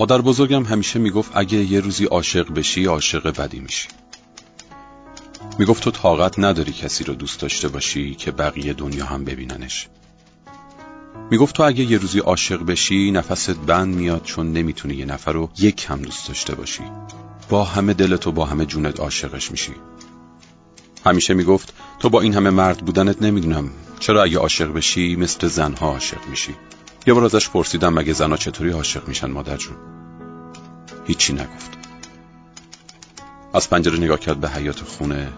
مادر بزرگم همیشه می‌گفت اگه یه روزی عاشق بشی عاشق بدی میشی. می‌گفت تو طاقت نداری کسی رو دوست داشته باشی که بقیه دنیا هم ببیننش. می‌گفت تو اگه یه روزی عاشق بشی نفست بند میاد چون نمی‌تونی یه نفر رو یک هم دوست داشته باشی. با همه دلت و با همه جونت عاشقش میشی. همیشه می‌گفت تو با این همه مرد بودنت نمی‌دونم چرا اگه عاشق بشی مثل زنها عاشق میشی. یه بار ازش پرسیدم مگه زنها چطوری عاشق میشن مادر جون؟ هیچی نگفت. از پنجره نگاه کرد به حیات خونه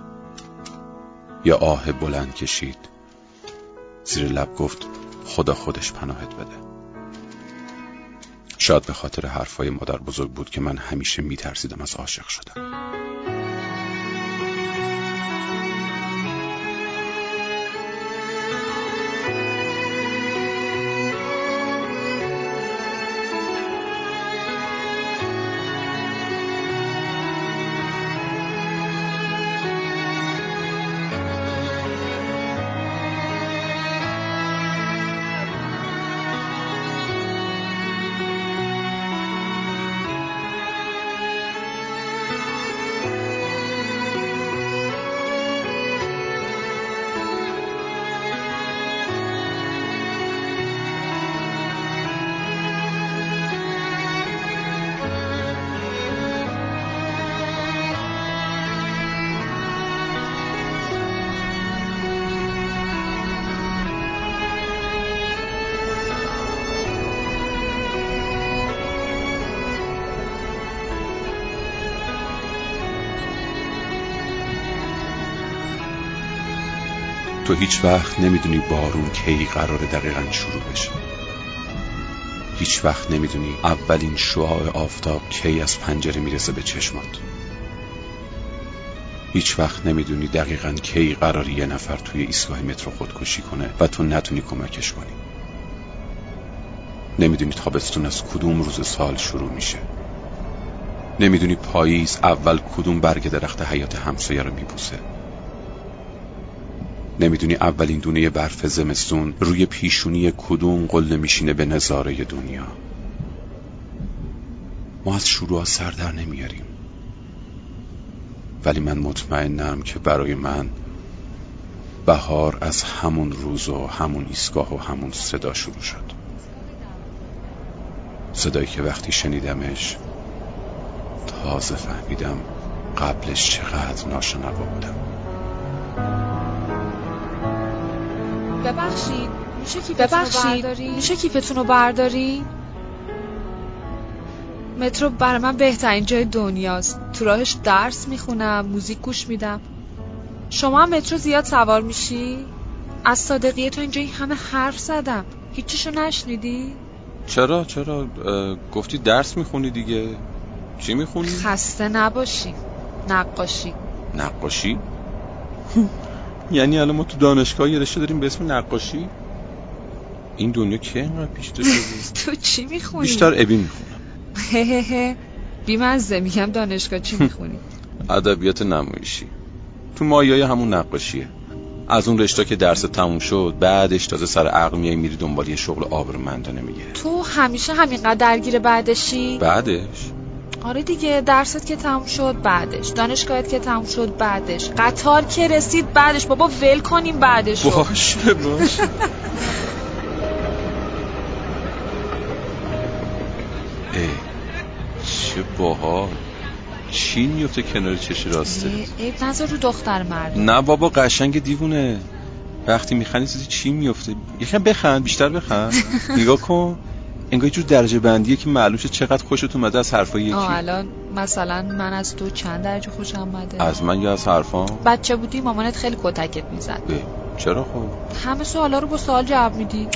یا آه بلند کشید. زیر لب گفت خدا خودش پناهت بده. شاید به خاطر حرفای مادر بزرگ بود که من همیشه میترسیدم از عاشق شدم تو هیچ وقت نمی‌دونی بارون کی قراره دقیقا شروع بشه. هیچ وقت نمی‌دونی اولین شعاع آفتاب کی از پنجره می‌رسه به چشمات. هیچ وقت نمی‌دونی دقیقا کی قراری یه نفر توی ایستگاه مترو خودکشی کنه و تو نتونی کمکش کنی. نمی‌دونی تابستون از کدوم روز سال شروع میشه. نمی‌دونی پاییز اول کدوم برگ درخت حیات همسایه رو میبوسه. نمی‌دونی اولین دونه برف زمستون روی پیشونی کدوم قله میشینه به نظاره دنیا. ما از شروع سر در نمیاریم. ولی من مطمئنم که برای من بهار از همون روز و همون ایستگاه و همون صدا شروع شد. صدایی که وقتی شنیدمش تازه فهمیدم قبلش چقدر ناشنوا بودم. ببخشید. میشه کیفتون رو میشه کیفتون رو برداری؟ مترو برای من بهترین جای دنیاست. تو راهش درس می‌خونم موزیک گوش میدم. شما هم مترو زیاد سوار میشی؟ از صادقیه تا اینجا این همه حرف زدم. هیچیشو نشنیدی؟ چرا؟ چرا؟ گفتی درس می‌خونی دیگه. چی می‌خونی؟ خسته نباشی. نقاشی. نقاشی؟ یعنی الان ما تو دانشگاه یه رشته داریم به اسم نقاشی. این دنیا که اینقدر پیش تو چی می‌خونی؟ بیشتر ابی می‌خونم. بیمزه میگم دانشگاه چی می‌خونی؟ ادبیات نمایشی. تو مایای همون نقاشیه. از اون رشته که درس تموم شد بعدش تازه سر عقل میای میری دنبال یه شغل آبرومندانه میگه تو همیشه همینقدر درگیر بعدشی؟ بعدش؟ آره دیگه درست که تموم شد بعدش. دانشگاهت که تموم شد بعدش. قطار که رسید بعدش. بابا ول کنیم بعدش باشه باشه. ای چه باها چی میفته کنار چشی راسته. ای نظر رو دختر مرد نه بابا قشنگ دیوونه. وقتی میخندی چی میفته یکم بخند بیشتر بخند. نگاه کن. انگار جور درجه بندیه که معلوم چقدر خوشت اومده از حرفای یکی. الان مثلا من از تو چند درجه خوشم اومده از من یا از حرفام بچه بودی مامانت خیلی کتکت می‌زد. چرا خب؟ همه سوالا رو با سوال جواب میدی.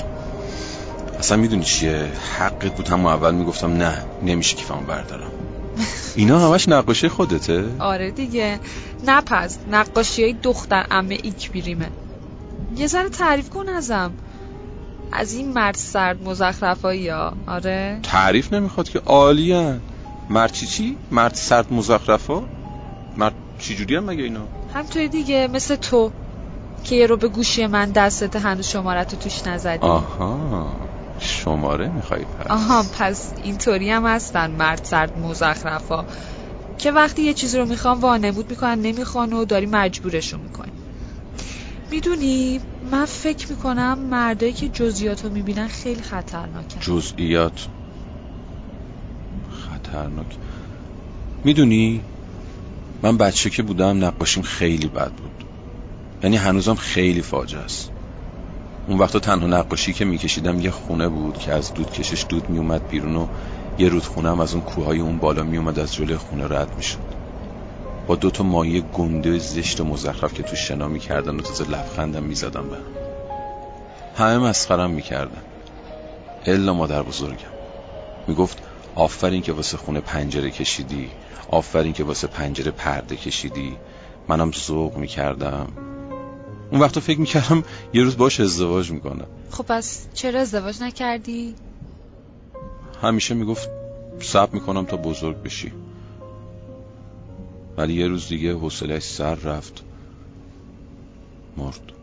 اصلا می‌دونی چیه؟ حقت بود همون اول می‌گفتم نه نمیشه کیفمو بردارم. اینا همش نقاشی خودته؟ آره دیگه. نپس نقاشی های دختر امه ایک بیریمه. یه ذره تعریف کن ازم. از این مرد سرد مزخرفایی ها. آره. تعریف نمی‌خواد که عالیان مرد چی چی؟ مرد سرد مزخرفا؟ مرد چی جوری هم مگه اینا؟ همطوری دیگه مثل تو که یه رو به گوشی من دستت هنوز شمارت توش نزدی. آها. شماره می‌خوای پس. آها پس اینطوری هم هستن مرد سرد مزخرفا. که وقتی یه چیزی رو می‌خوان وانمود می‌کنن نمی‌خوان و داری مجبورشون می‌کنی. می‌دونی من فکر می‌کنم مردایی که جزئیات رو می‌بینن خیلی خطرناکن. جزئیات خطرناک. می‌دونی من بچه که بودم نقاشیم خیلی بد بود. یعنی هنوزم خیلی فاجعه است. اون وقتا تنها نقاشی که میکشیدم یه خونه بود که از دود کشش دود میومد بیرون و یه رودخونه هم از اون کوههای اون بالا میومد از جلوی خونه رد می‌شد. با دوتا مایه گنده زشت و مزخرف که تو شنا می‌کردن و تازه لبخندم می‌زدم به همه مسخرم می‌کردن. الا مادر بزرگم. می‌گفت آفرین که واسه خونه پنجره کشیدی. آفرین که واسه پنجره پرده کشیدی. منم ذوق می‌کردم. اون وقتا فکر می‌کردم یه روز باش ازدواج می‌کنم خب پس چرا ازدواج نکردی؟ همیشه می‌گفت صبر می‌کنم تا بزرگ بشی. ولی یه روز دیگه حوصله‌اش سر رفت مرد.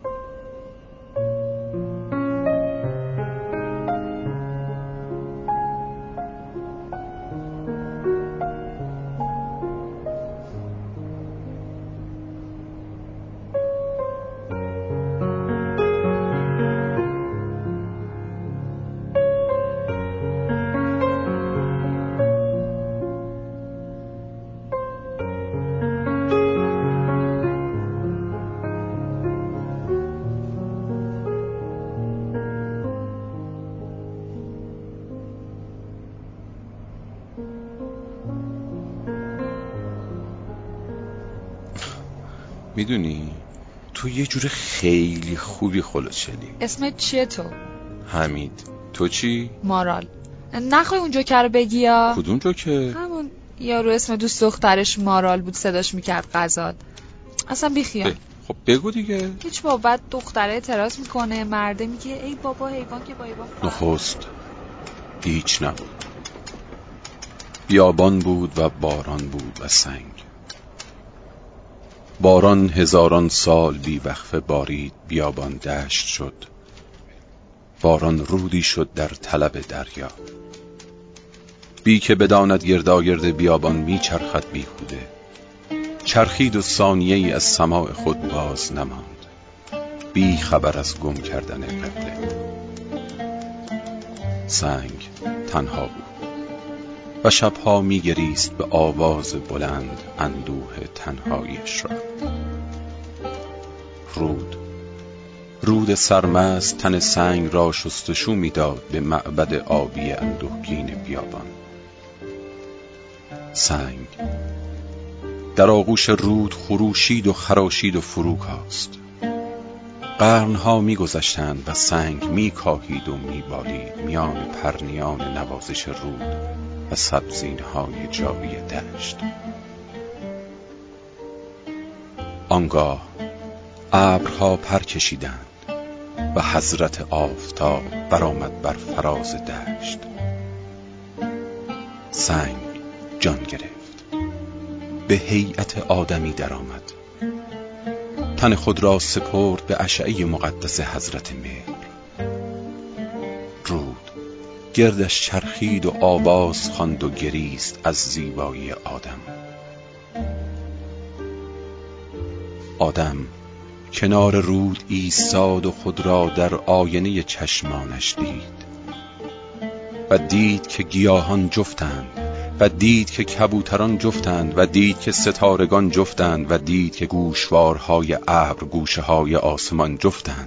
می‌دونی؟ تو یه جور خیلی خوبی خلوچلی اسمت چیه تو؟ حمید. تو چی؟ مارال. نخوای اون جوکر رو بگی یا؟ کدوم جوکر؟ همون یارو اسم دوست دخترش مارال بود صداش می‌کرد قزاد اصلا بیخیال. ب... خب بگو دیگه. هیچ بابت دختره اعتراض می‌کنه مرده میگه ای بابا حیوان که با حیوان نخست. هیچ نبود. بیابان بود و باران بود و سنگ. باران هزاران سال بی وقفه بارید بیابان دشت شد. باران رودی شد در طلب دریا. بی که بداند گرداگرد بیابان می چرخد بیهوده. چرخید و ثانیه ای از سماع خود باز نماند. بی خبر از گم کردن قبله. سنگ تنها بود. و شبها میگریست به آواز بلند اندوه تنهایش را. رود. رود سرمست تن سنگ را شستشو می‌داد به معبد آبی اندوهگین بیابان. سنگ. در آغوش رود خروشید و خراشید و فرو کاست. قرنها میگذشتند و سنگ میکاهید و میبالید میان پرنیان نوازش رود. و سبزین های جایی دشت. آنگاه ابرها پر کشیدند و حضرت آفتاب برآمد بر فراز دشت. سنگ جان گرفت. به هیئت آدمی درآمد. تن خود را سپرد به اشعه مقدس حضرت مهر. گردش چرخید و آواز خواند و گریست از زیبایی آدم. آدم کنار رود ایستاد و خود را در آینه چشمانش دید و دید که گیاهان جفتند و دید که کبوتران جفتند و دید که ستارگان جفتند و دید که گوشوارهای ابر گوشه های آسمان جفتند.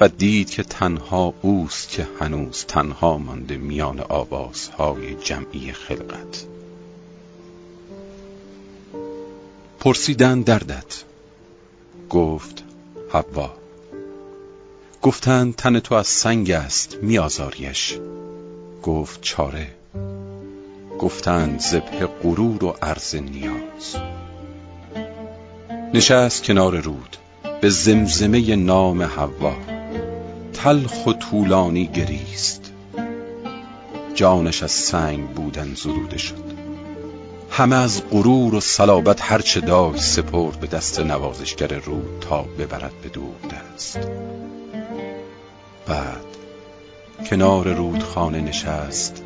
و دید که تنها اوست که هنوز تنها مانده میان آوازهای جمعی خلقت. پرسیدن دردت. گفت حوا. گفتند تن تو از سنگ است میآزاریش گفت چاره. گفتند ذبح غرور و عرض نیاز. نشست کنار رود به زمزمه نام حوا. تلخ و طولانی گریست. جانش از سنگ بودن زروده شد. همه از غرور و صلابت هرچه داشت سپرد به دست نوازشگر رود تا ببرد به دور دست. بعد کنار رودخانه نشست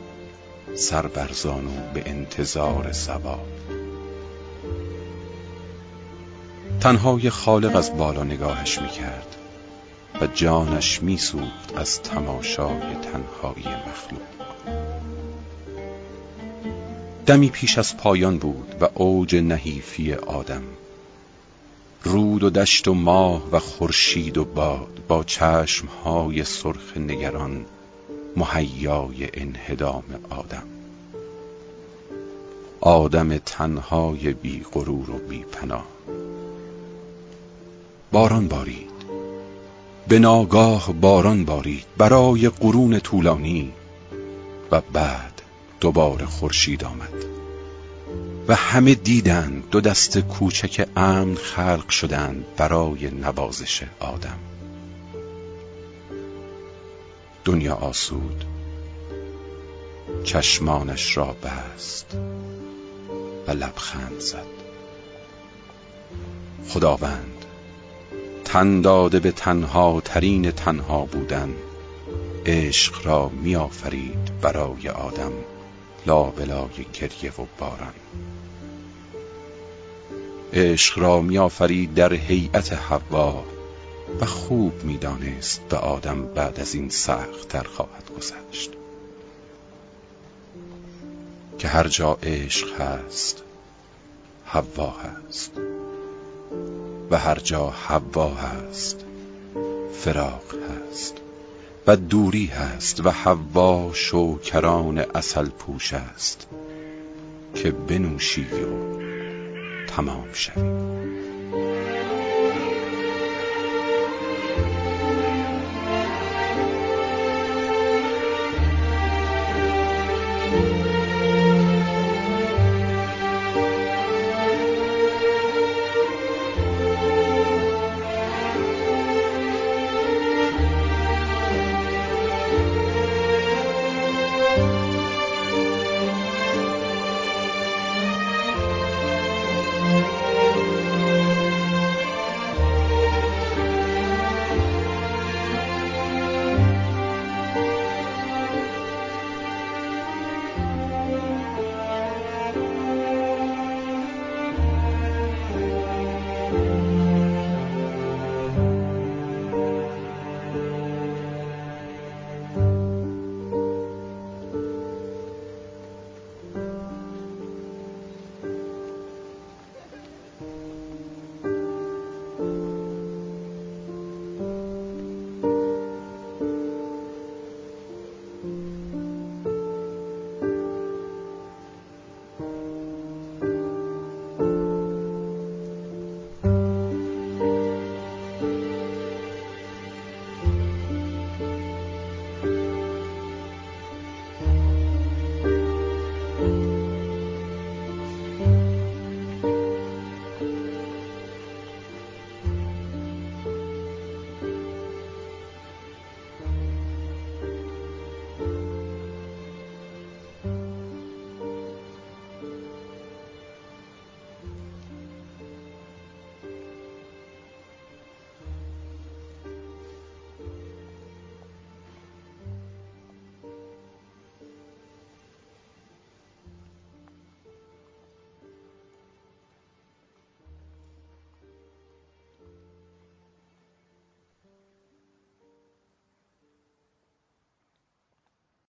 سر برزانو به انتظار زوال تنهای خالق از بالا نگاهش می‌کرد. و جانش میسوخت از تماشای تنهایی مخلوق. دمی پیش از پایان بود و اوج نحیفی آدم. رود و دشت و ماه و خورشید و باد با چشمهای سرخ نگران مهیای انهدام آدم. آدم تنهای بی غرور و بی پناه باران بارید. به ناگاه باران بارید برای قرون طولانی و بعد دوباره خورشید آمد. و همه دیدند دو دست کوچک امن خلق شدند برای نوازش آدم. دنیا آسود چشمانش را بست و لبخند زد. خداوند تن داده به تنها ترین تنها بودن. عشق را میآفرید برای آدم لابلای گریه و باران. عشق را میآفرید در هیئت حوا و خوب می‌دانست به آدم بعد از این سختتر خواهد گذشت. که هر جا عشق هست حوا هست. و هر جا حوا هست فراق هست و دوری هست و حوا شوکران اصل پوش است که بنوشی و تمام شوی.